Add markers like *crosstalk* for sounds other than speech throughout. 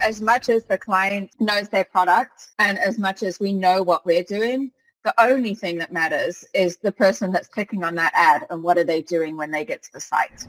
as much as the client knows their product and as much as we know what we're doing, the only thing that matters is the person that's clicking on that ad and what are they doing when they get to the site.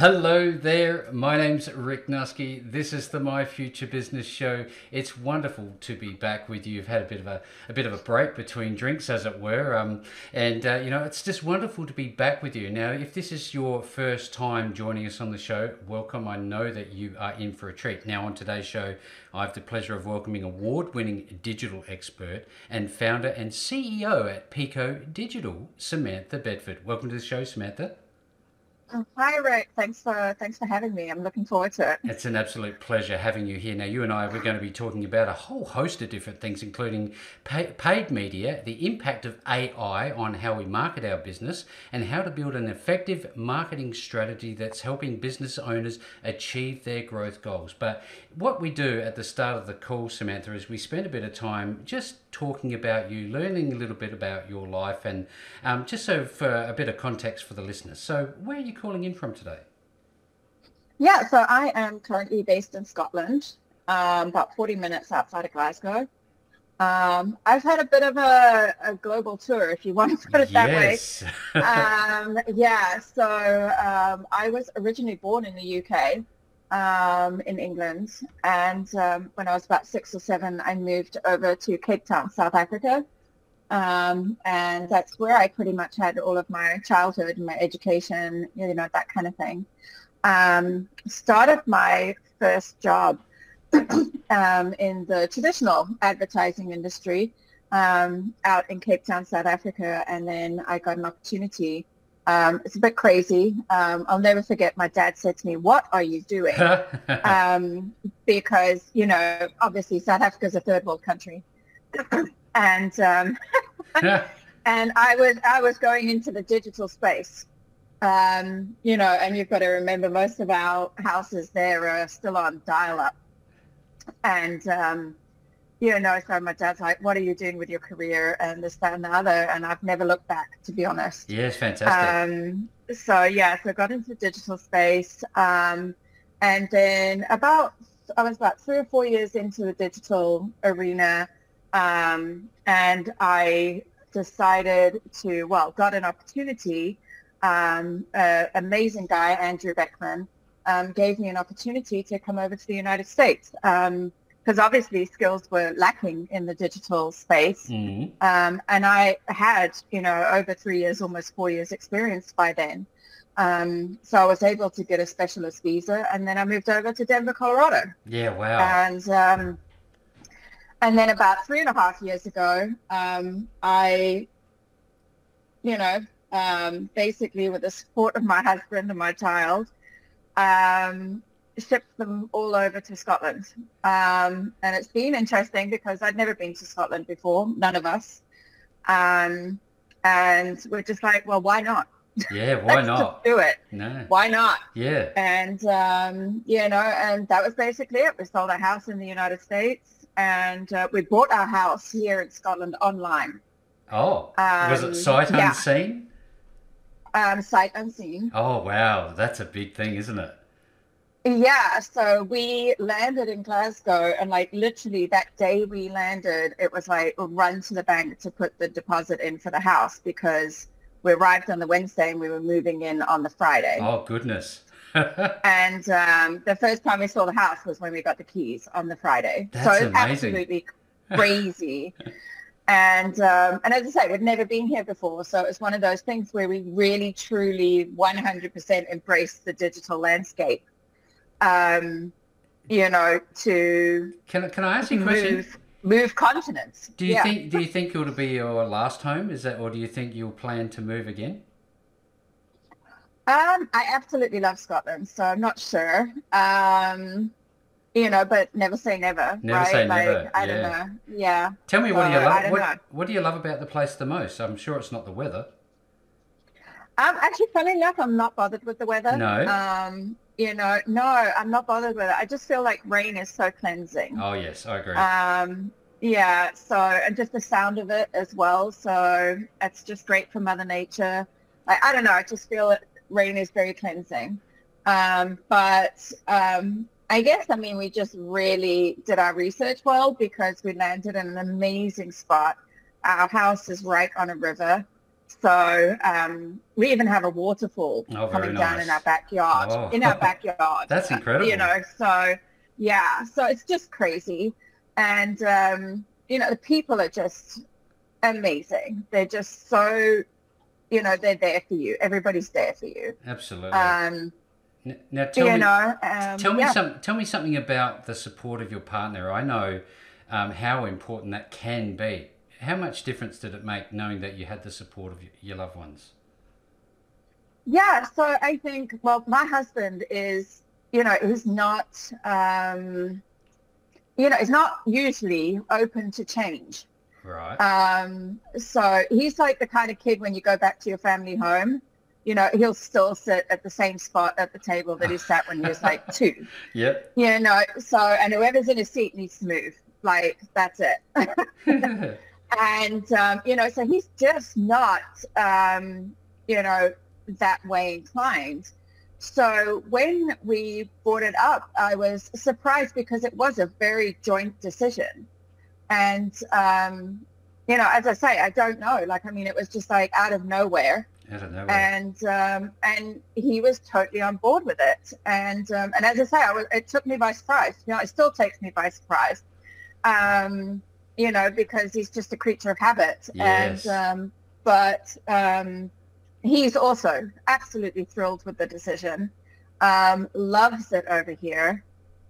Hello there, my name's Rick Nusky. This is the My Future Business Show. It's wonderful to be back with you. You've had a bit of a, a bit of a break between drinks, as it were, um, and uh, you know it's just wonderful to be back with you. Now, if this is your first time joining us on the show, welcome. I know that you are in for a treat. Now, on today's show, I have the pleasure of welcoming award-winning digital expert and founder and CEO at Pico Digital, Samantha Bedford. Welcome to the show, Samantha. Hi, Rick. Thanks for thanks for having me. I'm looking forward to it. It's an absolute pleasure having you here. Now, you and I we're going to be talking about a whole host of different things, including pay, paid media, the impact of AI on how we market our business, and how to build an effective marketing strategy that's helping business owners achieve their growth goals. But what we do at the start of the call, Samantha, is we spend a bit of time just talking about you, learning a little bit about your life, and um, just so for a bit of context for the listeners. So, where are you calling in from today? Yeah, so I am currently based in Scotland, um, about 40 minutes outside of Glasgow. Um, I've had a bit of a, a, global tour, if you want to put it yes. that way. um, yeah, so um, I was originally born in the UK, um, in England, and um, when I was about six or seven, I moved over to Cape Town, South Africa. Um, and that's where I pretty much had all of my childhood and my education, you know, that kind of thing. Um, started my first job *coughs* um, in the traditional advertising industry um, out in Cape Town, South Africa, and then I got an opportunity. Um, it's a bit crazy. Um, I'll never forget. My dad said to me, "What are you doing?" *laughs* because you know, obviously, South Africa is a third world country *coughs* and um, *laughs* and I was I was going into the digital space. Um, you know, and you've got to remember most of our houses there are still on dial-up, and um, you know, so my dad's like, "What are you doing with your career?" and this, that, and the other, and I've never looked back, to be honest. Yes, fantastic. Um, so yeah, so I got into the digital space, um, and then about I was about three or four years into the digital arena. Um, and I decided to, well, got an opportunity. Um, amazing guy, Andrew Beckman, um, gave me an opportunity to come over to the United States because obviously skills were lacking in the digital space. Mm-hmm. Um, and I had, you know, over three years, almost four years experience by then. Um, so I was able to get a specialist visa, and then I moved over to Denver, Colorado. Yeah, wow. And um, and then about three and a half years ago, um, I, you know, um, basically with the support of my husband and my child, um, shipped them all over to Scotland. Um, and it's been interesting because I'd never been to Scotland before, none of us. Um, and we're just like, well, why not? Yeah, why not? do it. No. Why not? Yeah. And, um, you know, and that was basically it. We sold a house in the United States and uh, we bought our house here in Scotland online. Oh, um, was it um, sight yeah. unseen? Um, sight unseen. Oh wow, that's a big thing, isn't it? Yeah, so we landed in Glasgow, and like literally that day we landed, it was like run to the bank to put the deposit in for the house because we arrived on the Wednesday and we were moving in on the Friday. Oh goodness! *laughs* and um, the first time we saw the house was when we got the keys on the Friday. That's so it's absolutely crazy. *laughs* and um, and as I say, we'd never been here before, so it's one of those things where we really, truly, 100% embrace the digital landscape. Um, you know, to can can I ask you a question? Move, move continents. Do you yeah. think do you *laughs* think it'll be your last home? Is that, or do you think you'll plan to move again? Um, I absolutely love Scotland, so I'm not sure. Um, you know, but never say never. Never right? say like, never. I don't know. Yeah. Tell me, what do you love? What, what, do you love about the place the most? I'm sure it's not the weather. Um, actually, funny enough, I'm not bothered with the weather. No. Um, you know, no, I'm not bothered with it. I just feel like rain is so cleansing. Oh yes, I agree. Um, yeah. So, and just the sound of it as well. So it's just great for Mother Nature. Like, I don't know. I just feel it rain is very cleansing. Um, but um, I guess, I mean, we just really did our research well because we landed in an amazing spot. Our house is right on a river. So um, we even have a waterfall Oh, coming down in our backyard. Oh. In our backyard. *laughs* That's incredible. You know, so yeah, so it's just crazy. And, um, you know, the people are just amazing. They're just so, you know, they're there for you. Everybody's there for you. Absolutely. Um, now tell you me, know, um, tell me yeah. some, tell me something about the support of your partner. I know um, how important that can be. How much difference did it make knowing that you had the support of your loved ones? Yeah, so I think, well, my husband is, you know, he's not, um, you know, he's not usually open to change. Right. Um, so he's like the kind of kid when you go back to your family home, you know, he'll still sit at the same spot at the table that he *laughs* sat when he was like two. yep. You know, so, and whoever's in his seat needs to move. Like, that's it. *laughs* and um, you know so he's just not um, you know that way inclined so when we brought it up i was surprised because it was a very joint decision and um, you know as i say i don't know like i mean it was just like out of nowhere I don't know. and um, and he was totally on board with it. And um, and as I say, I was, it took me by surprise. You know, it still takes me by surprise. Um, you know, because he's just a creature of habit. Yes. And um, but um, he's also absolutely thrilled with the decision. Um, loves it over here.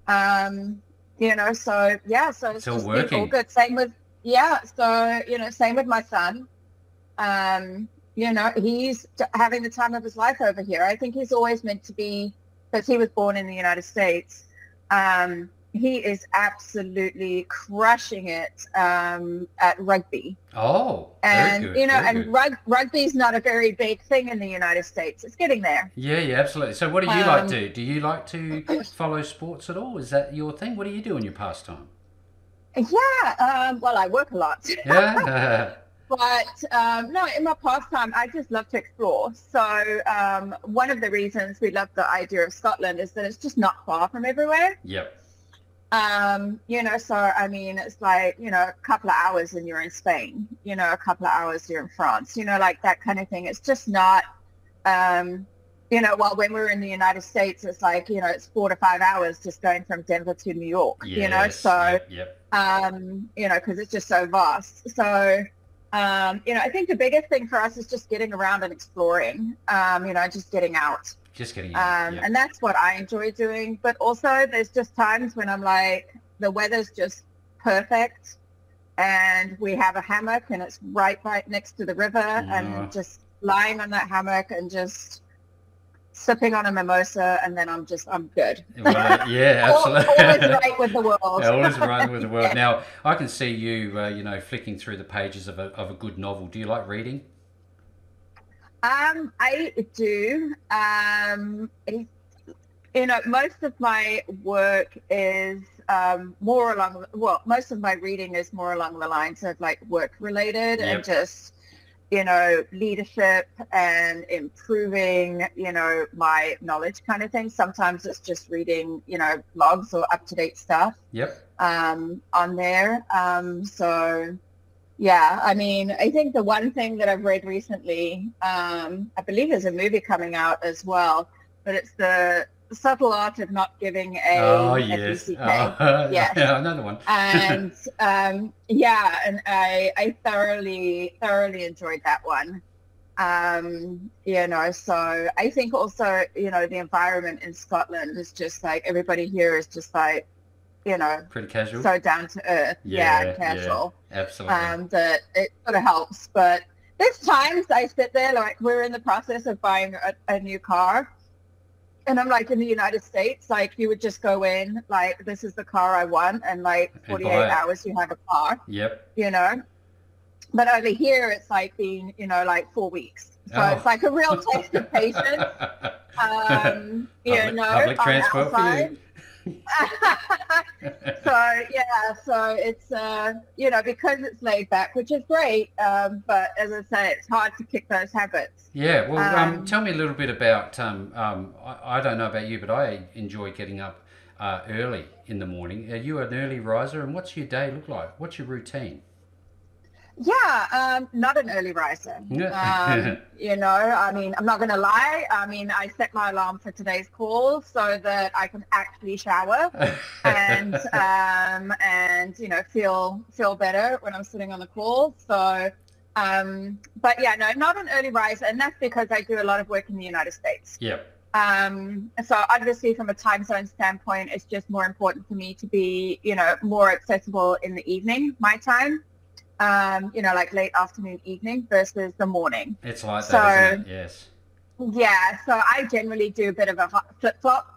Um, you know, so yeah, so it's, just all good. Same with yeah, so you know, same with my son. Um, you know, he's having the time of his life over here. I think he's always meant to be, because he was born in the United States. Um, he is absolutely crushing it um, at rugby, oh, and very good. you know, and rug- rugby's not a very big thing in the United States. It's getting there. Yeah, yeah, absolutely. So, what do you like Um, to do? Do you like to *coughs* follow sports at all? Is that your thing? What do you do in your pastime? Yeah, um, well, I work a lot. *laughs* Yeah. *laughs* But um, no, in my pastime, I just love to explore. So um, one of the reasons we love the idea of Scotland is that it's just not far from everywhere. yep. Um, you know, so I mean, it's like you know, a couple of hours and you're in Spain. You know, a couple of hours you're in France. You know, like that kind of thing. It's just not. Um, you know, while when we were in the United States, it's like you know, it's four to five hours just going from Denver to New York. you know, so Yep. yep. um, you know, because it's just so vast. So, um, you know, I think the biggest thing for us is just getting around and exploring, um, you know, just getting out. Just getting. Um. And that's what I enjoy doing. But also there's just times when I'm like, the weather's just perfect and we have a hammock and it's right, right next to the river Yeah. and just lying on that hammock and just sipping on a mimosa and then I'm just, I'm good. Yeah, *laughs* absolutely. all is right with the world. Yeah, *laughs* all is right with the world. *laughs* Now, I can see you, uh, you know, flicking through the pages of a, of a good novel. Do you like reading? Um, I do. Um, you know, most of my work is um, more along. Well, most of my reading is more along the lines of like work related Yep. and just, you know, leadership and improving, you know, my knowledge kind of thing. Sometimes it's just reading, you know, blogs or up to date stuff Yep. um, on there. Um, so, yeah, I mean, I think the one thing that I've read recently, um, I believe there's a movie coming out as well, but it's the subtle art of not giving a oh yes. Oh, *laughs* Yes. yeah, another one. and *laughs* um, yeah, and I, I thoroughly, thoroughly enjoyed that one. Um, you know, so I think also, you know, the environment in Scotland is just like everybody here is just like, you know, Pretty casual. so down to earth, Yeah, yeah, yeah. casual. absolutely. Um, that it sort of helps. But there's times I sit there, like we're in the process of buying a, a new car, and I'm like in the United States, like you would just go in, like this is the car I want, and like 48 buy it. hours you have a car, yep. you know. But over here, it's like been, you know, like four weeks. So Oh. it's like a real test of patience. *laughs* Um, you Public- know, public transport our for side. you. so yeah, so it's uh, you know because it's laid back, which is great. Um, but as I say, it's hard to kick those habits. Yeah, well, um, Um, tell me a little bit about. Um, um, I, I don't know about you, but I enjoy getting up uh, early in the morning. Are you an early riser, and what's your day look like? What's your routine? Yeah, um, not an early riser. Um, *laughs* you know, I mean, I'm not going to lie. I mean, I set my alarm for today's call so that I can actually shower *laughs* and um, and you know feel feel better when I'm sitting on the call. So, um, but yeah, no, not an early riser, and that's because I do a lot of work in the United States. Yep. Um, so obviously from a time zone standpoint, it's just more important for me to be, you know, more accessible in the evening, my time um, you know, like late afternoon, evening versus the morning. It's like so, that, isn't it? Yes. Yeah. So I generally do a bit of a flip flop.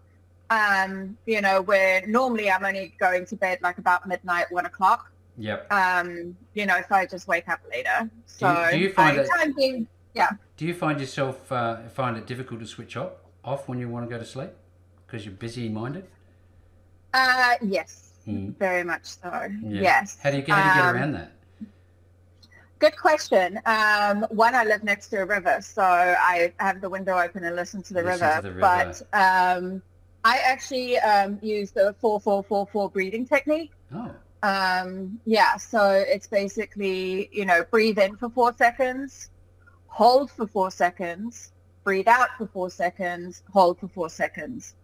Um, you know, where normally I'm only going to bed like about midnight, one o'clock. Yep. Um, you know, so I just wake up later. So do you, do you find that, time being, yeah. Do you find yourself uh, find it difficult to switch off off when you want to go to sleep because you're busy minded? Uh, yes, mm. very much so. Yeah. Yes. How do you, how do you get um, around that? Good question. Um, one, I live next to a river, so I have the window open and listen to the, listen river. To the river. But um, I actually um, use the four four four four breathing technique. Oh. Um, yeah, so it's basically you know breathe in for four seconds, hold for four seconds, breathe out for four seconds, hold for four seconds,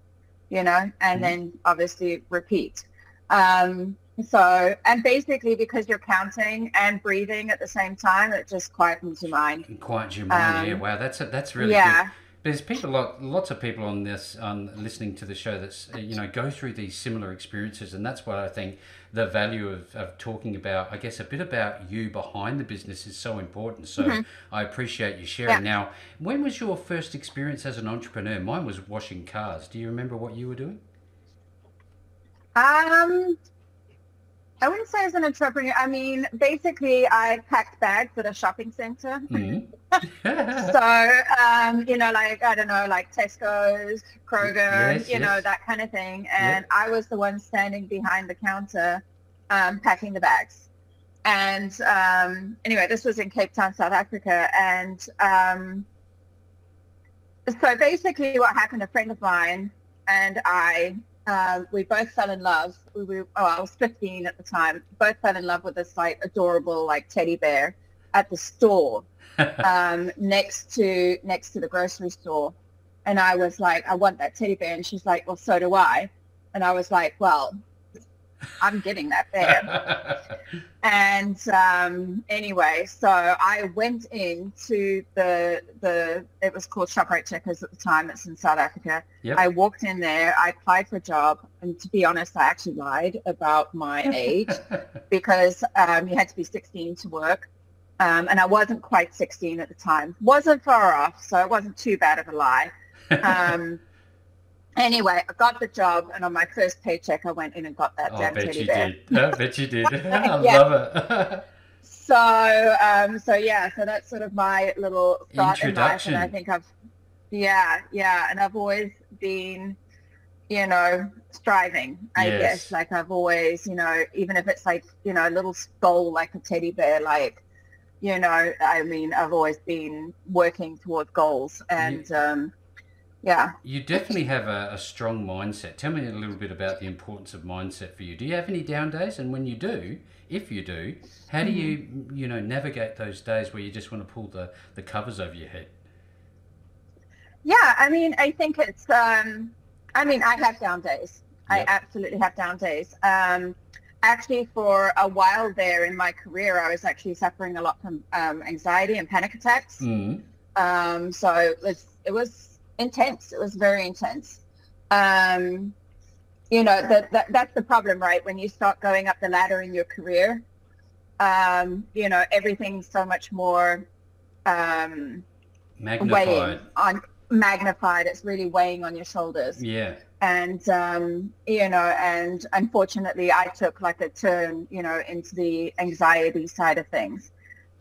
you know, and mm. then obviously repeat. Um, so, and basically because you're counting and breathing at the same time, it just quietens your mind. Quietens your mind. Um, yeah. Wow. That's a, that's really yeah. Good. There's people, lots of people on this, on listening to the show that's, you know, go through these similar experiences. And that's what I think the value of, of talking about, I guess, a bit about you behind the business is so important. So mm-hmm. I appreciate you sharing. Yeah. Now, when was your first experience as an entrepreneur? Mine was washing cars. Do you remember what you were doing? Um, I wouldn't say as an entrepreneur. I mean, basically, I packed bags at a shopping center. Mm-hmm. *laughs* *laughs* so, um, you know, like, I don't know, like Tesco's, Kroger, yes, you yes. know, that kind of thing. And yep. I was the one standing behind the counter um, packing the bags. And um, anyway, this was in Cape Town, South Africa. And um, so basically what happened, a friend of mine and I um, we both fell in love. We were, oh, I was 15 at the time. Both fell in love with this like adorable like teddy bear at the store *laughs* um, next to next to the grocery store. And I was like, I want that teddy bear. And she's like, well, so do I. And I was like, well, I'm getting that bear. and um, anyway, so I went into the the it was called Shoprite Checkers at the time. It's in South Africa. Yep. I walked in there. I applied for a job, and to be honest, I actually lied about my age *laughs* because um, you had to be 16 to work. Um, and I wasn't quite 16 at the time. Wasn't far off, so it wasn't too bad of a lie. *laughs* Anyway, I got the job, and on my first paycheck, I went in and got that oh, damn teddy bear. Did. I bet you did. *laughs* I love it. so, um, so yeah, so that's sort of my little start in life, and I think I've, yeah, yeah, and I've always been, you know, striving. I yes. guess, like I've always, you know, even if it's like, you know, a little skull like a teddy bear, like, you know, I mean, I've always been working towards goals, and. Yeah. Um, yeah. You definitely have a, a, strong mindset. Tell me a little bit about the importance of mindset for you. Do you have any down days? And when you do, if you do, how do you, mm-hmm. you know, navigate those days where you just want to pull the, the covers over your head? Yeah, I mean, I think it's, um, I mean, I have down days. Yep. I absolutely have down days. Um, actually, for a while there in my career, I was actually suffering a lot from um, anxiety and panic attacks. Mm. Um, so it was, it was intense. It was very intense. Um, you know, that, that that's the problem, right? When you start going up the ladder in your career, um, you know, everything's so much more um, magnified. on magnified. It's really weighing on your shoulders. Yeah. And um, you know, and unfortunately, I took like a turn, you know, into the anxiety side of things,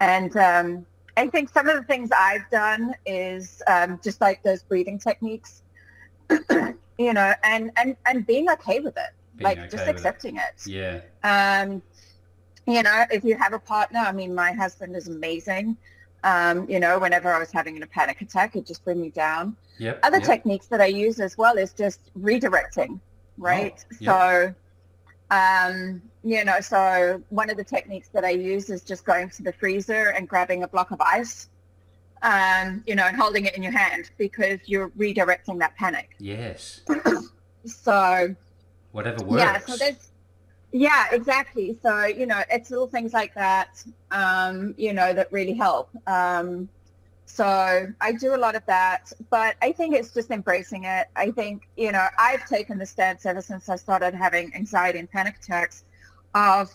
and um, I think some of the things I've done is um, just like those breathing techniques, *clears throat* you know, and, and, and being okay with it, being like okay just accepting it. it. Yeah. Um, you know, if you have a partner, I mean, my husband is amazing. Um, you know, whenever I was having a panic attack, it just bring me down. Yep, Other yep. techniques that I use as well is just redirecting. right? Oh, So, um, you know, so one of the techniques that I use is just going to the freezer and grabbing a block of ice, um, you know, and holding it in your hand because you're redirecting that panic. Yes. *coughs* so, whatever works. Yeah. So there's, yeah, exactly. So, you know, it's little things like that, um, you know, that really help. Um, so I do a lot of that, but I think it's just embracing it. I think, you know, I've taken the stance ever since I started having anxiety and panic attacks of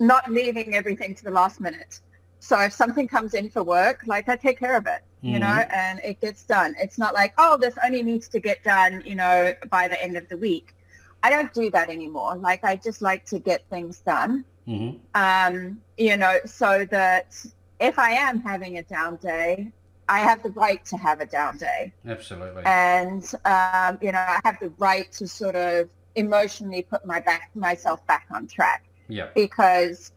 not leaving everything to the last minute. So if something comes in for work, like I take care of it, you mm-hmm. know, and it gets done. It's not like, oh, this only needs to get done, you know, by the end of the week. I don't do that anymore. Like I just like to get things done. Mm-hmm. Um, you know, so that if I am having a down day, I have the right to have a down day. Absolutely. And um, you know, I have the right to sort of emotionally put my back myself back on track. Yeah. Because,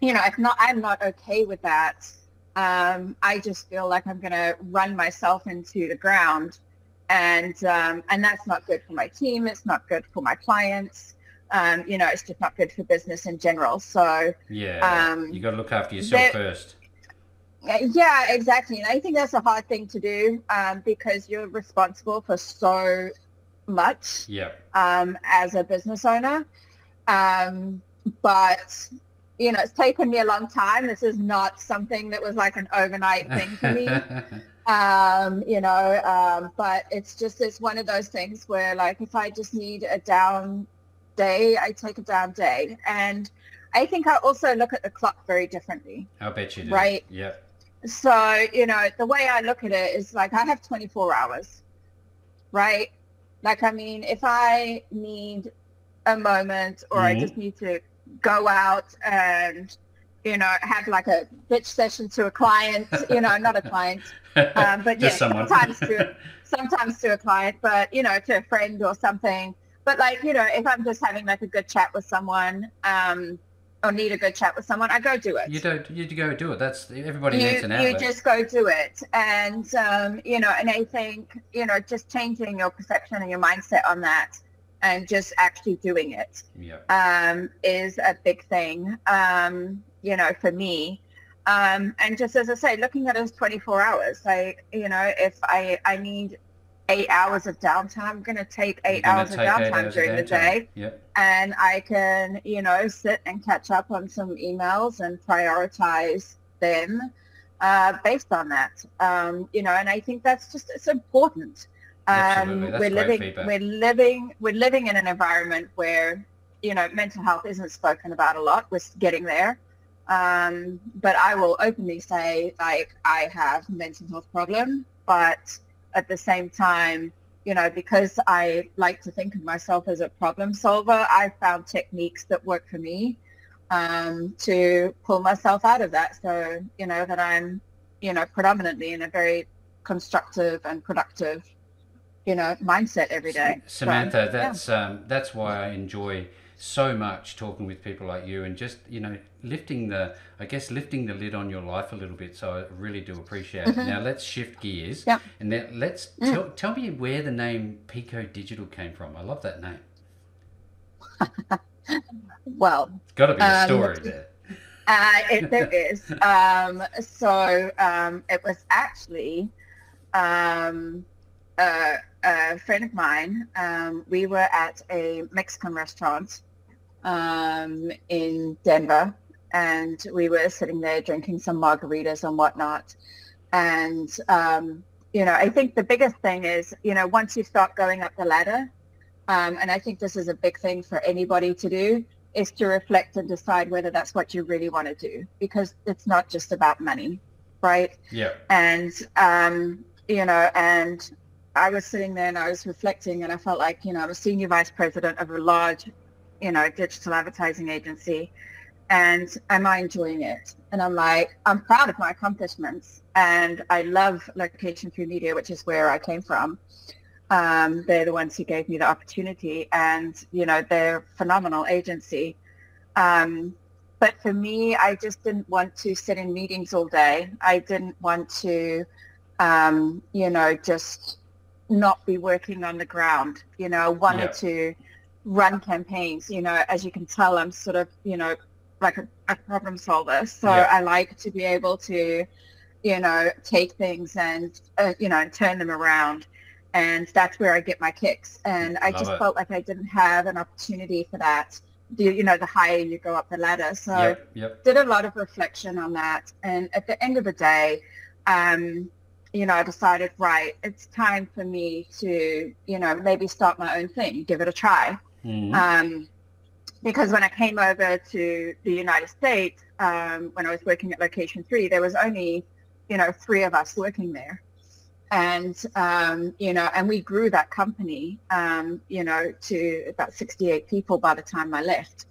you know, if not, I'm not okay with that. Um, I just feel like I'm going to run myself into the ground, and um, and that's not good for my team. It's not good for my clients um, you know, it's just not good for business in general. So yeah, um, you got to look after yourself first. Yeah, exactly. And I think that's a hard thing to do um, because you're responsible for so much yeah. um, as a business owner. Um, but, you know, it's taken me a long time. This is not something that was like an overnight thing for me. *laughs* um, you know, um, but it's just, it's one of those things where like if I just need a down day, I take a down day. And I think I also look at the clock very differently. I'll bet you do. Right? Yeah. So, you know, the way I look at it is like I have 24 hours, right? Like, I mean, if I need a moment or mm-hmm. I just need to go out and, you know, have like a bitch session to a client, you know, not a client, *laughs* um, but yeah, sometimes to, *laughs* sometimes to a client, but, you know, to a friend or something, but like, you know, if I'm just having like a good chat with someone, um, or need a good chat with someone, I go do it. You don't. You go do it. That's everybody you, needs an outlet. You just go do it, and um, you know, and I think you know, just changing your perception and your mindset on that, and just actually doing it, yeah. um, is a big thing. Um, you know, for me, um, and just as I say, looking at it as 24 hours, like you know, if I I need eight hours of downtime. I'm going to take 8 hours of downtime during the day. Yep. And I can, you know, sit and catch up on some emails and prioritize them uh, based on that. Um, you know, and I think that's just, it's important. Um, we're living, feedback. we're living, we're living in an environment where, you know, mental health isn't spoken about a lot. We're getting there. Um, but I will openly say, like, I have mental health problem, but at the same time, you know, because I like to think of myself as a problem solver, I found techniques that work for me um, to pull myself out of that. So, you know, that I'm, you know, predominantly in a very constructive and productive, you know, mindset every day. Samantha, so, that's yeah. um, that's why I enjoy so much talking with people like you and just you know lifting the i guess lifting the lid on your life a little bit so i really do appreciate mm-hmm. it now let's shift gears yeah. and then let's mm. tell, tell me where the name pico digital came from i love that name *laughs* well it's got to be a um, story there *laughs* uh, it, there is um, so um, it was actually um, uh, a friend of mine, um, we were at a Mexican restaurant um, in Denver, and we were sitting there drinking some margaritas and whatnot. And um, you know, I think the biggest thing is, you know, once you start going up the ladder, um, and I think this is a big thing for anybody to do, is to reflect and decide whether that's what you really want to do, because it's not just about money, right? Yeah. And um, you know, and I was sitting there and I was reflecting and I felt like, you know, I'm a senior vice president of a large, you know, digital advertising agency. And am I enjoying it? And I'm like, I'm proud of my accomplishments. And I love Location 3 Media, which is where I came from. Um, they're the ones who gave me the opportunity. And, you know, they're a phenomenal agency. Um, but for me, I just didn't want to sit in meetings all day. I didn't want to, um, you know, just not be working on the ground. You know, I wanted Yeah. to run campaigns. You know, as you can tell, I'm sort of, you know, like a, a problem solver. So Yeah. I like to be able to, you know, take things and, uh, you know, and turn them around. And that's where I get my kicks. And I Love just it. felt like I didn't have an opportunity for that. The, you know, the higher you go up the ladder. So Yep. Yep. did a lot of reflection on that. And at the end of the day, um, you know, I decided, right, it's time for me to, you know, maybe start my own thing, give it a try. Mhm. Um, because when I came over to the United States, um, when I was working at Location 3, there was only, you know, three of us working there. And, um, you know, and we grew that company, um, you know, to about 68 people by the time I left.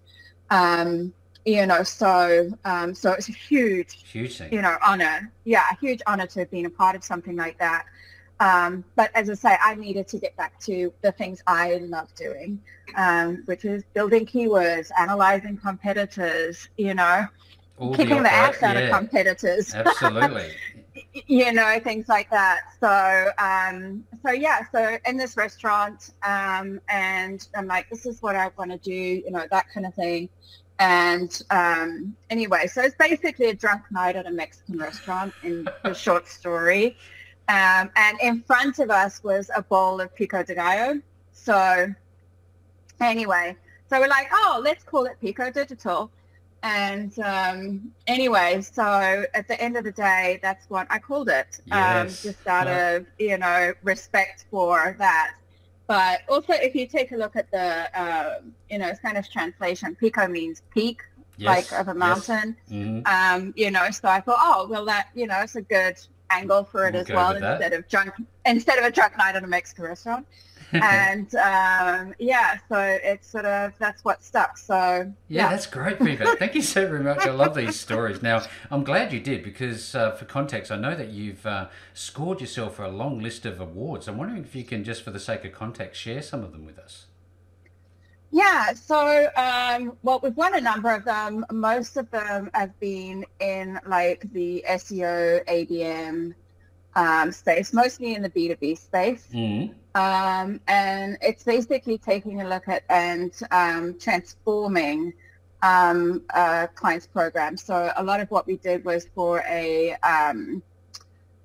You know, so, um, so it's a huge, Huge thing. you know, honor. Yeah, a huge honor to have been a part of something like that. Um, but as I say, I needed to get back to the things I love doing, um, which is building keywords, analyzing competitors, you know, All kicking the opera- ass out yeah, of competitors, *laughs* Absolutely. you know, things like that. So, um, so yeah, so in this restaurant, um, and I'm like, this is what I want to do, you know, that kind of thing. And um, anyway, so it's basically a drunk night at a Mexican restaurant in the short story. Um, and in front of us was a bowl of pico de gallo. So anyway, so we're like, oh, let's call it pico digital. And um, anyway, so at the end of the day, that's what I called it, um, just out Yeah. of, you know, respect for that. But also, if you take a look at the, uh, you know, Spanish translation, pico means peak, Yes. like of a yes. mountain. Mhm. Um, you know, so I thought, oh, well, that, you know, it's a good angle for it We'll as well with that. instead of drunk, instead of a drunk night at a Mexican restaurant. *laughs* and um, yeah, so it's sort of that's what stuck. So Yeah, that's great feedback. Thank you so very much. I love these *laughs* stories. Now, I'm glad you did because, uh, for context, I know that you've uh, scored yourself for a long list of awards. I'm wondering if you can, just for the sake of context, share some of them with us. Yeah, so um, well, we've won a number of them. Most of them have been in like the SEO, ABM um, space, mostly in the B2B space. Mm. Um, and it's basically taking a look at and um, transforming um, a client's program. So a lot of what we did was for a um,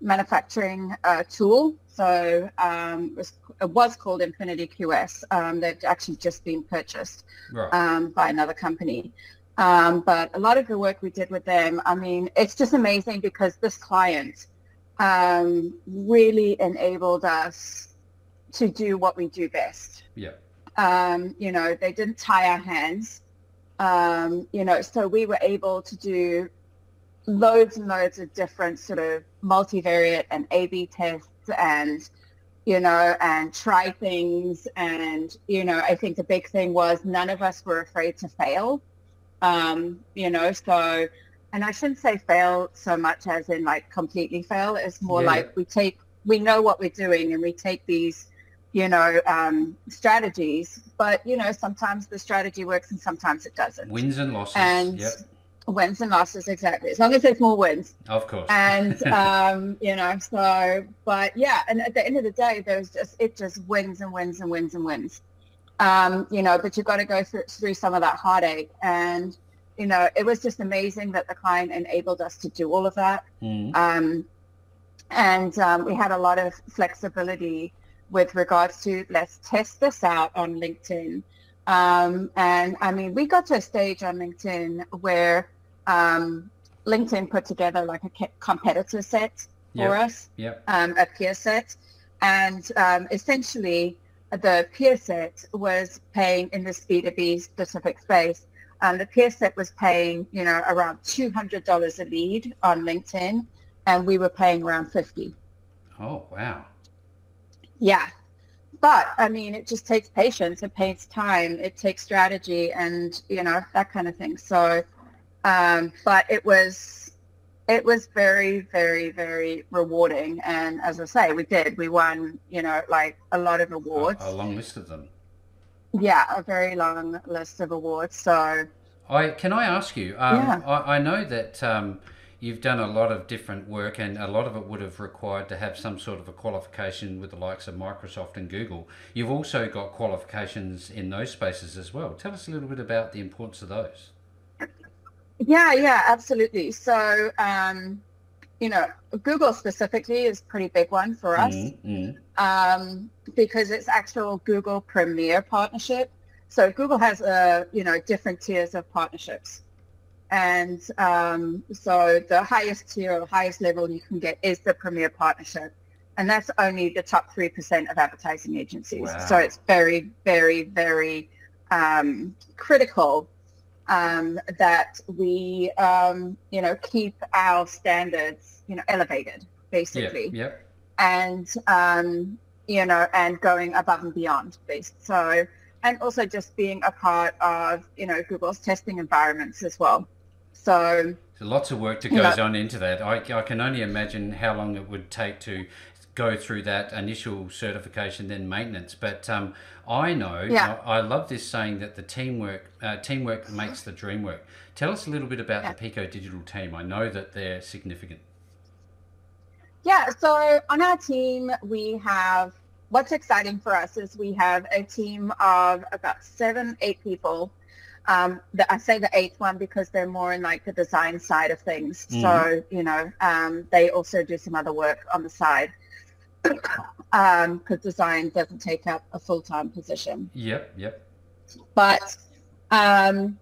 manufacturing uh, tool. So um, it, was, it was called Infinity QS. Um, they've actually just been purchased Right. um, by another company. Um, but a lot of the work we did with them, I mean, it's just amazing because this client um, really enabled us to do what we do best. yeah. Um, you know, they didn't tie our hands. Um, you know, so we were able to do loads and loads of different sort of multivariate and A/B tests and you know, and try things. And, you know, I think the big thing was none of us were afraid to fail. Um, you know, so, and I shouldn't say fail so much as in like completely fail. It's more Yeah. like we take, we know what we're doing and we take these, you know, um, strategies, but, you know, sometimes the strategy works and sometimes it doesn't. Wins and losses. and yep. wins and losses, exactly. As long as there's more wins Of course. and *laughs* um, you know so but yeah and at the end of the day there's just it just wins and wins and wins and wins um, you know but you've got to go through, through some of that heartache and you know it was just amazing that the client enabled us to do all of that Mm. um, and um, we had a lot of flexibility with regards to let's test this out on LinkedIn. Um, and I mean, we got to a stage on LinkedIn where um, LinkedIn put together like a competitor set for Yep. us, Yep. um, a peer set. And um, essentially, the peer set was paying in this B2B specific space. Um, the peer set was paying, you know, around $200 a lead on LinkedIn, and we were paying around 50 Oh, wow. Yeah. But I mean, it just takes patience. It takes time. It takes strategy and, you know, that kind of thing. So, um, but it was, it was very, very, very rewarding. And as I say, we did, we won, you know, like a lot of A, awards. a long list of them. Yeah. A very long list of awards. So I can I ask you? Um, Yeah. I, I know that um, you've done a lot of different work, and a lot of it would have required to have some sort of a qualification with the likes of Microsoft and Google. You've also got qualifications in those spaces as well. Tell us a little bit about the importance of those. Yeah, yeah, absolutely. So, um, you know, Google specifically is a pretty big one for us mm-hmm. um, because it's actual Google Premier partnership. So Google has a you know different tiers of partnerships, and um, so the highest tier or highest level you can get is the Premier partnership, and that's only the top three percent of advertising agencies. Wow. So it's very, very, very um, critical um, that we, um, you know, keep our standards, you know, elevated, basically. Yep. yep. And, um, you know, and going above and beyond. So, and also just being a part of, you know, Google's testing environments as well. So, so lots of work that goes on into that. I, I can only imagine how long it would take to go through that initial certification, then maintenance. But um, I know, yeah. I, I, love this saying that the teamwork uh, teamwork makes the dream work. Tell us a little bit about yeah. the Pico Digital team. I know that they're significant. Yeah, so on our team, we have what's exciting for us is we have a team of about seven, eight people. Um, the, I say the eighth one because they're more in like the design side of things. Mm-hmm. So, you know, um, they also do some other work on the side because *coughs* um, design doesn't take up a full-time position. Yep, yep. But um,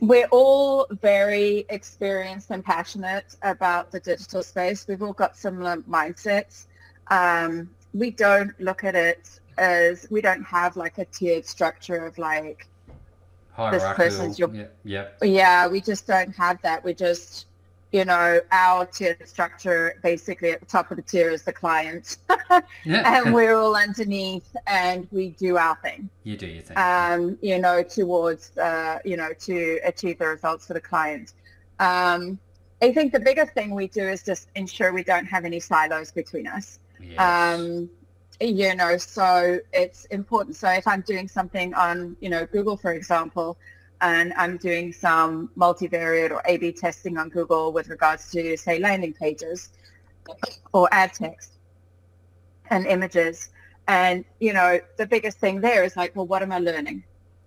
we're all very experienced and passionate about the digital space. We've all got similar mindsets. Um, we don't look at it as we don't have like a tiered structure of like this person's your yeah, yeah. yeah we just don't have that we just you know, our tier structure basically at the top of the tier is the client, *laughs* yeah. and we're all underneath, and we do our thing. You do your thing. Um, you know, towards uh, you know to achieve the results for the client. Um, I think the biggest thing we do is just ensure we don't have any silos between us. Yes. Um, you know, so it's important. So if I'm doing something on, you know, Google, for example, and I'm doing some multivariate or A-B testing on Google with regards to, say, landing pages or ad text and images. And, you know, the biggest thing there is like, well, what am I learning?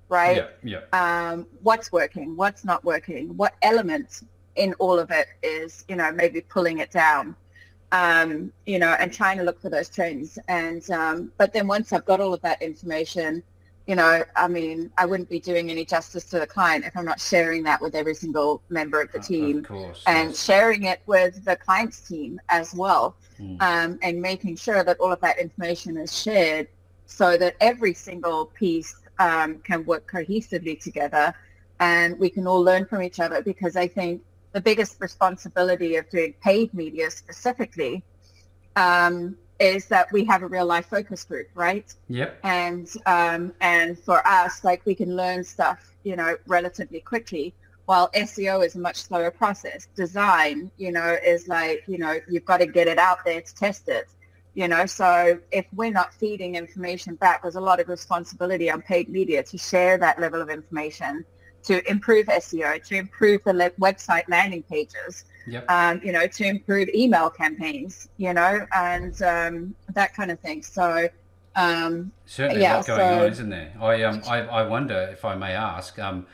Right? Yeah, yeah. Um, what's working? What's not working? What elements in all of it is, you know, maybe pulling it down, um, you know, and trying to look for those trends. And, um, but then once I've got all of that information, you know, I mean, I wouldn't be doing any justice to the client if I'm not sharing that with every single member of the team of course, and yes. sharing it with the client's team as well mm. um, and making sure that all of that information is shared so that every single piece um, can work cohesively together and we can all learn from each other because I think the biggest responsibility of doing paid media specifically um, is that we have a real life focus group, right? Yep. And um, and for us, like we can learn stuff, you know, relatively quickly. While SEO is a much slower process. Design, you know, is like, you know, you've got to get it out there to test it. You know, so if we're not feeding information back, there's a lot of responsibility on paid media to share that level of information to improve SEO, to improve the le- website landing pages, yep. um, you know, to improve email campaigns, you know, and um, that kind of thing. So um, certainly yeah, a lot going so, on, isn't there? I um I, I wonder if I may ask, um,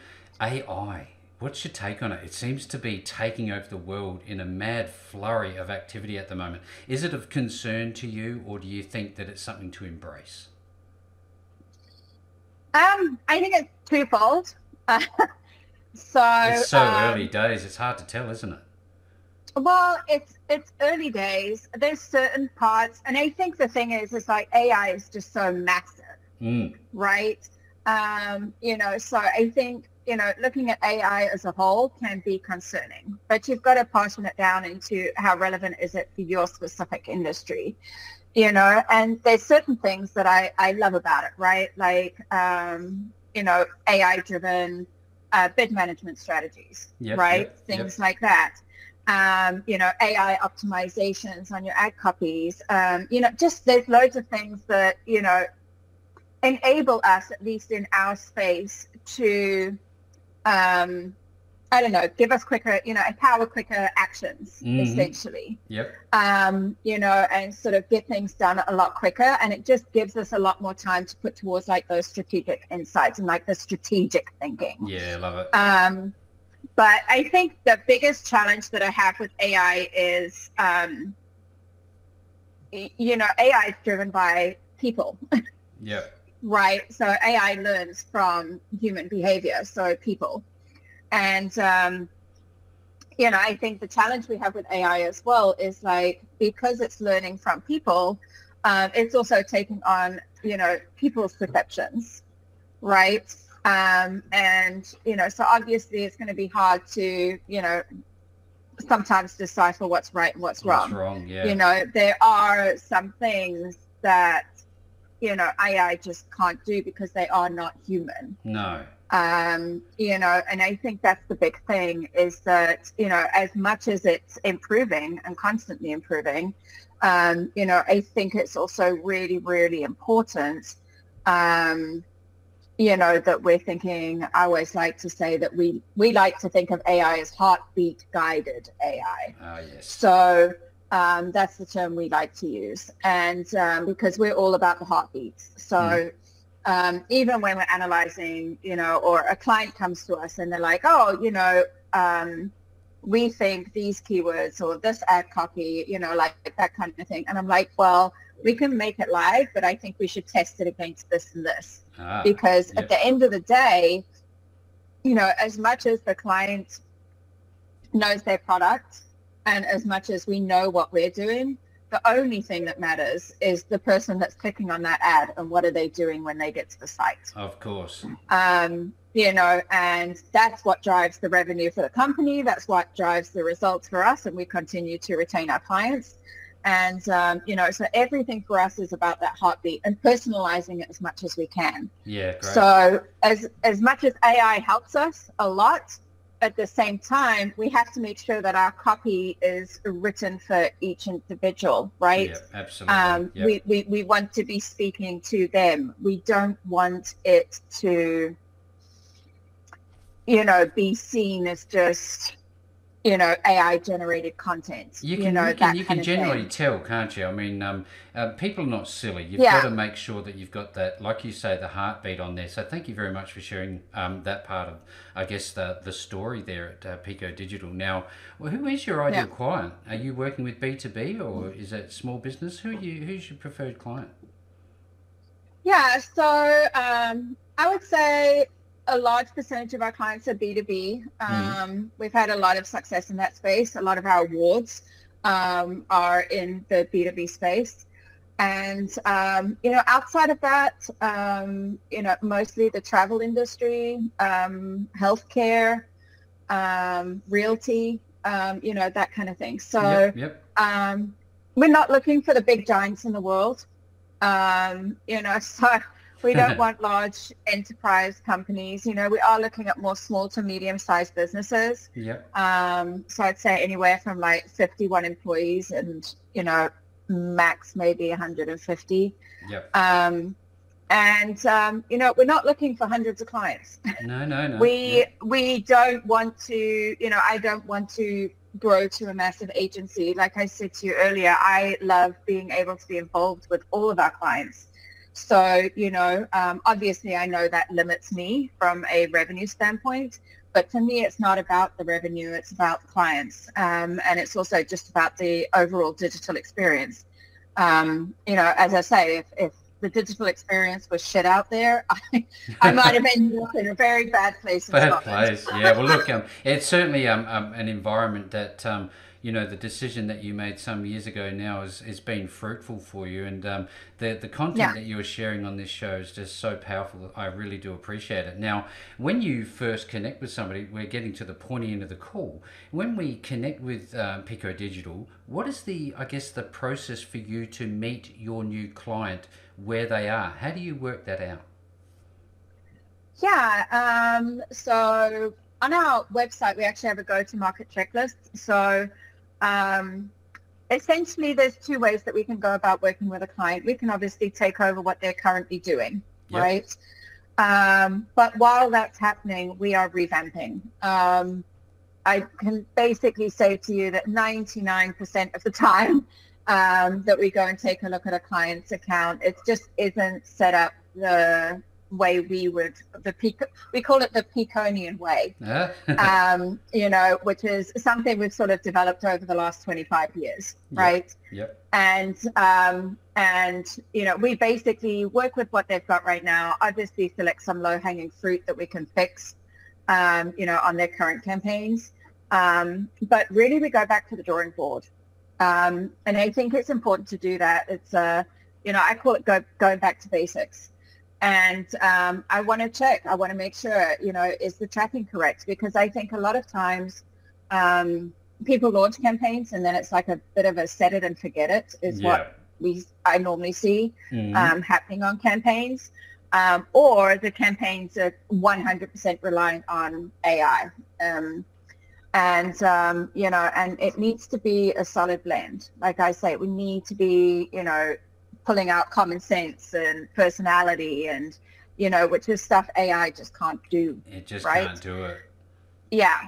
AI. What's your take on it? It seems to be taking over the world in a mad flurry of activity at the moment. Is it of concern to you, or do you think that it's something to embrace? Um, I think it's twofold. *laughs* so it's so um, early days. It's hard to tell, isn't it? Well, it's it's early days. There's certain parts, and I think the thing is, is like AI is just so massive, mm. right? Um, you know, so I think you know, looking at AI as a whole can be concerning, but you've got to portion it down into how relevant is it for your specific industry, you know, and there's certain things that I, I love about it, right? Like, um, you know, AI driven uh, bid management strategies, yep, right? Yep, Things yep. like that. Um, you know, AI optimizations on your ad copies. Um, you know, just there's loads of things that, you know, enable us, at least in our space, to um, I don't know, give us quicker, you know, empower quicker actions, mm-hmm. essentially. Yep. Um, you know, and sort of get things done a lot quicker. And it just gives us a lot more time to put towards like those strategic insights and like the strategic thinking. Yeah, I love it. Um, but I think the biggest challenge that I have with AI is, um, you know, AI is driven by people. Yeah. *laughs* right. So AI learns from human behavior, so people. And, um, you know, I think the challenge we have with AI as well is like, because it's learning from people, um, it's also taking on, you know, people's perceptions, right? Um, and, you know, so obviously it's going to be hard to, you know, sometimes decipher what's right and what's, what's wrong. wrong yeah. You know, there are some things that, you know, AI just can't do because they are not human. No. Um, you know, and I think that's the big thing is that, you know, as much as it's improving and constantly improving, um, you know, I think it's also really, really important, um, you know, that we're thinking, I always like to say that we, we like to think of AI as heartbeat guided AI. Oh, yes. So um, that's the term we like to use. And um, because we're all about the heartbeats. So mm um, even when we're analyzing, you know, or a client comes to us and they're like, oh, you know, um, we think these keywords or this ad copy, you know, like that kind of thing. And I'm like, well, we can make it live, but I think we should test it against this and this. Ah, because at the end of the day, you know, as much as the client knows their product and as much as we know what we're doing, the only thing that matters is the person that's clicking on that ad and what are they doing when they get to the site. Of course. Um, you know, and that's what drives the revenue for the company. That's what drives the results for us, and we continue to retain our clients. And um, you know, so everything for us is about that heartbeat and personalizing it as much as we can. Yeah. Great. So as as much as AI helps us a lot, at the same time, we have to make sure that our copy is written for each individual, right? Yeah, absolutely. Um, we, we, we want to be speaking to them. We don't want it to, you know, be seen as just you know AI generated content. You can you, know, you can, you can generally tell, can't you? I mean, um, uh, people are not silly. You've yeah. got to make sure that you've got that, like you say, the heartbeat on there. So thank you very much for sharing um, that part of, I guess, the the story there at uh, Pico Digital. Now, well, who is your ideal yeah. client? Are you working with B two B or is it small business? Who you who's your preferred client? Yeah, so um, I would say a large percentage of our clients are B2B. Mm-hmm. Um, mm. We've had a lot of success in that space. A lot of our awards um, are in the B2B space. And, um, you know, outside of that, um, you know, mostly the travel industry, um, healthcare, um, realty, you know, that kind of thing. So yep, yep. we're not looking for the big giants in the world. you know, *laughs* so we don't *laughs* want large enterprise companies. You know, we are looking at more small to medium-sized businesses. Yeah. Um, so I'd say anywhere from like 51 employees and, you know, max maybe 150. Yep. Um, and um, you know, we're not looking for hundreds of clients. *laughs* No, no, no. we we don't want to. You know, I don't want to grow to a massive agency. Like I said to you earlier, I love being able to be involved with all of our clients. So, you know, um, obviously I know that limits me from a revenue standpoint, but for me, it's not about the revenue, it's about the clients. Um, and it's also just about the overall digital experience. Um, you know, as I say, if, if the digital experience was shit out there, *laughs* I, I might have ended up *laughs* in a very bad place. bad place, yeah. Well, look, um, it's certainly um, um, an environment that um, you know the decision that you made some years ago now has, has been fruitful for you. And um, the the content yeah. that you are sharing on this show is just so powerful. I really do appreciate it. Now when you first connect with somebody we're getting to the pointy end of the call. When we connect with um, Pico Digital what is the I guess the process for you to meet your new client where they are? How do you work that out? Yeah um, so on our website, we actually have a go-to-market checklist. So um, essentially, there's two ways that we can go about working with a client. We can obviously take over what they're currently doing, yep. right? Um, but while that's happening, we are revamping. Um, I can basically say to you that 99% of the time um, that we go and take a look at a client's account, it just isn't set up the way we would the peak we call it the Peconian way. Yeah. *laughs* um you know which is something we've sort of developed over the last 25 years right? Yep. and um and you know we basically work with what they've got right now. Obviously select some low hanging fruit that we can fix um you know on their current campaigns. Um but really we go back to the drawing board. Um and i think it's important to do that. It's uh you know i call it go going back to basics and um, I want to check. I want to make sure, you know, is the tracking correct? Because I think a lot of times um, people launch campaigns and then it's like a bit of a set it and forget it is yeah. what we I normally see mm-hmm. um, happening on campaigns. Um, or the campaigns are 100% reliant on AI. Um, and, um, you know, and it needs to be a solid blend. Like I say, we need to be, you know, pulling out common sense and personality and you know which is stuff ai just can't do it just right? can't do it. Yeah.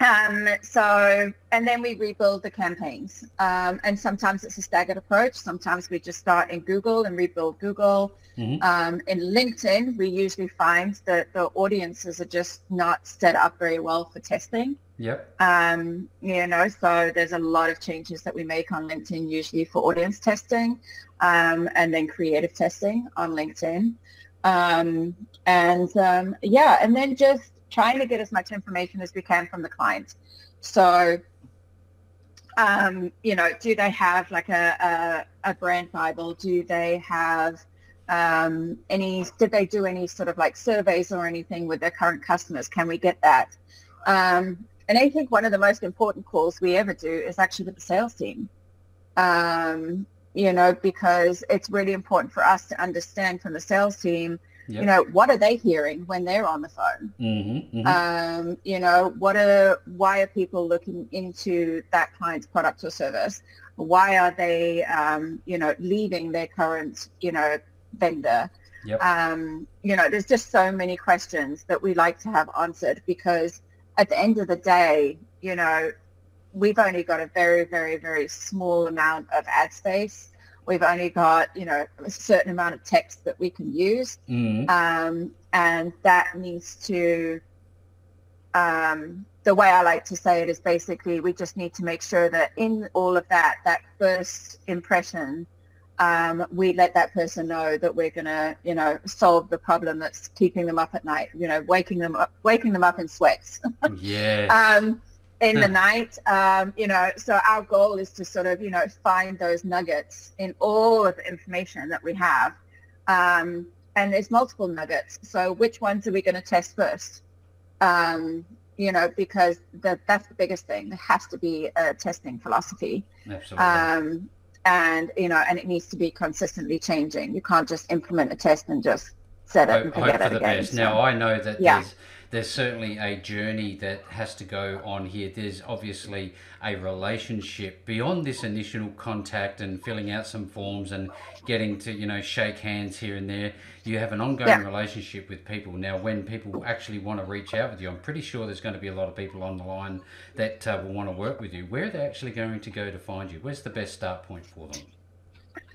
Um, so and then we rebuild the campaigns. Um, and sometimes it's a staggered approach. Sometimes we just start in google and rebuild google. Mm-hmm. um, in linkedin we usually find that the audiences are just not set up very well for testing Yep. Um, you know, so there's a lot of changes that we make on LinkedIn usually for audience testing um, and then creative testing on LinkedIn. Um, and um, yeah, and then just trying to get as much information as we can from the client. So, um, you know, do they have like a, a, a brand Bible? Do they have um, any, did they do any sort of like surveys or anything with their current customers? Can we get that? Um, and I think one of the most important calls we ever do is actually with the sales team. Um, you know, because it's really important for us to understand from the sales team, yep. you know, what are they hearing when they're on the phone? Mm-hmm, mm-hmm. Um, you know, what are why are people looking into that client's product or service? Why are they, um, you know, leaving their current, you know, vendor? Yep. Um, you know, there's just so many questions that we like to have answered because at the end of the day, you know, we've only got a very, very, very small amount of ad space. We've only got, you know, a certain amount of text that we can use. Mm. Um, and that needs to, um, the way I like to say it is basically we just need to make sure that in all of that, that first impression um, we let that person know that we're going to, you know, solve the problem that's keeping them up at night, you know, waking them up, waking them up in sweats. *laughs* yeah. um, in the night, um, you know, so our goal is to sort of, you know, find those nuggets in all of the information that we have. Um, and there's multiple nuggets. So which ones are we going to test first? Um, you know, because the, that's the biggest thing. There has to be a testing philosophy. Absolutely. And you know, and it needs to be consistently changing. You can't just implement a test and just set it hope, and forget it again. So, now I know that yeah. there's there's certainly a journey that has to go on here. There's obviously a relationship beyond this initial contact and filling out some forms and getting to, you know, shake hands here and there. You have an ongoing yeah. relationship with people. Now, when people actually want to reach out with you, I'm pretty sure there's going to be a lot of people on the line that uh, will want to work with you. Where are they actually going to go to find you? Where's the best start point for them?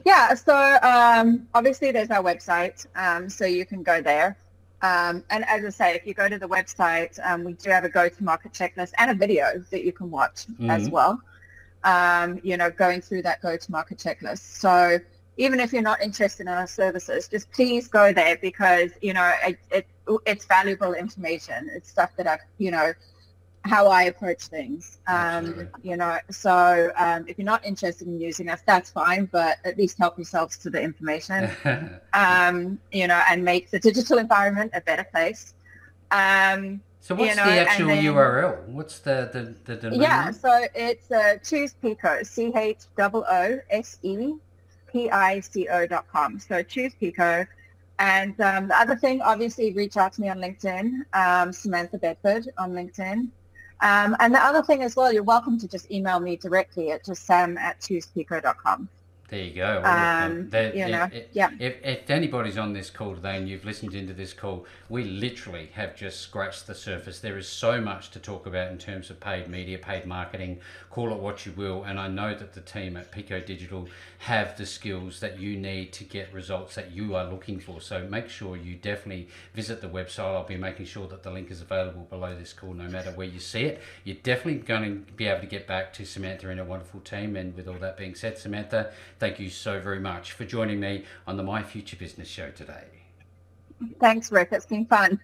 Yeah, so um, obviously there's our website, um, so you can go there. Um, and as I say, if you go to the website, um, we do have a go-to-market checklist and a video that you can watch mm-hmm. as well. Um, you know, going through that go-to-market checklist. So even if you're not interested in our services, just please go there because you know it, it it's valuable information. It's stuff that I've you know how I approach things. Um, you know, so um, if you're not interested in using us, that's fine, but at least help yourselves to the information, *laughs* um, you know, and make the digital environment a better place. Um, so what's you know, the actual then, URL? What's the, the, the domain? Yeah, so it's uh, Choose Pico, C-H-O-O-S-E-P-I-C-O dot com. So Choose Pico. And um, the other thing, obviously, reach out to me on LinkedIn, um, Samantha Bedford on LinkedIn. Um, and the other thing as well, you're welcome to just email me directly at just sam at choosepico.com. There you go. Um, there, you know, if, yeah. If, if anybody's on this call today and you've listened into this call, we literally have just scratched the surface. There is so much to talk about in terms of paid media, paid marketing, call it what you will. And I know that the team at Pico Digital have the skills that you need to get results that you are looking for. So make sure you definitely visit the website. I'll be making sure that the link is available below this call, no matter where you see it. You're definitely going to be able to get back to Samantha and a wonderful team. And with all that being said, Samantha, thank you so very much for joining me on the My Future Business show today. Thanks, Rick. It's been fun.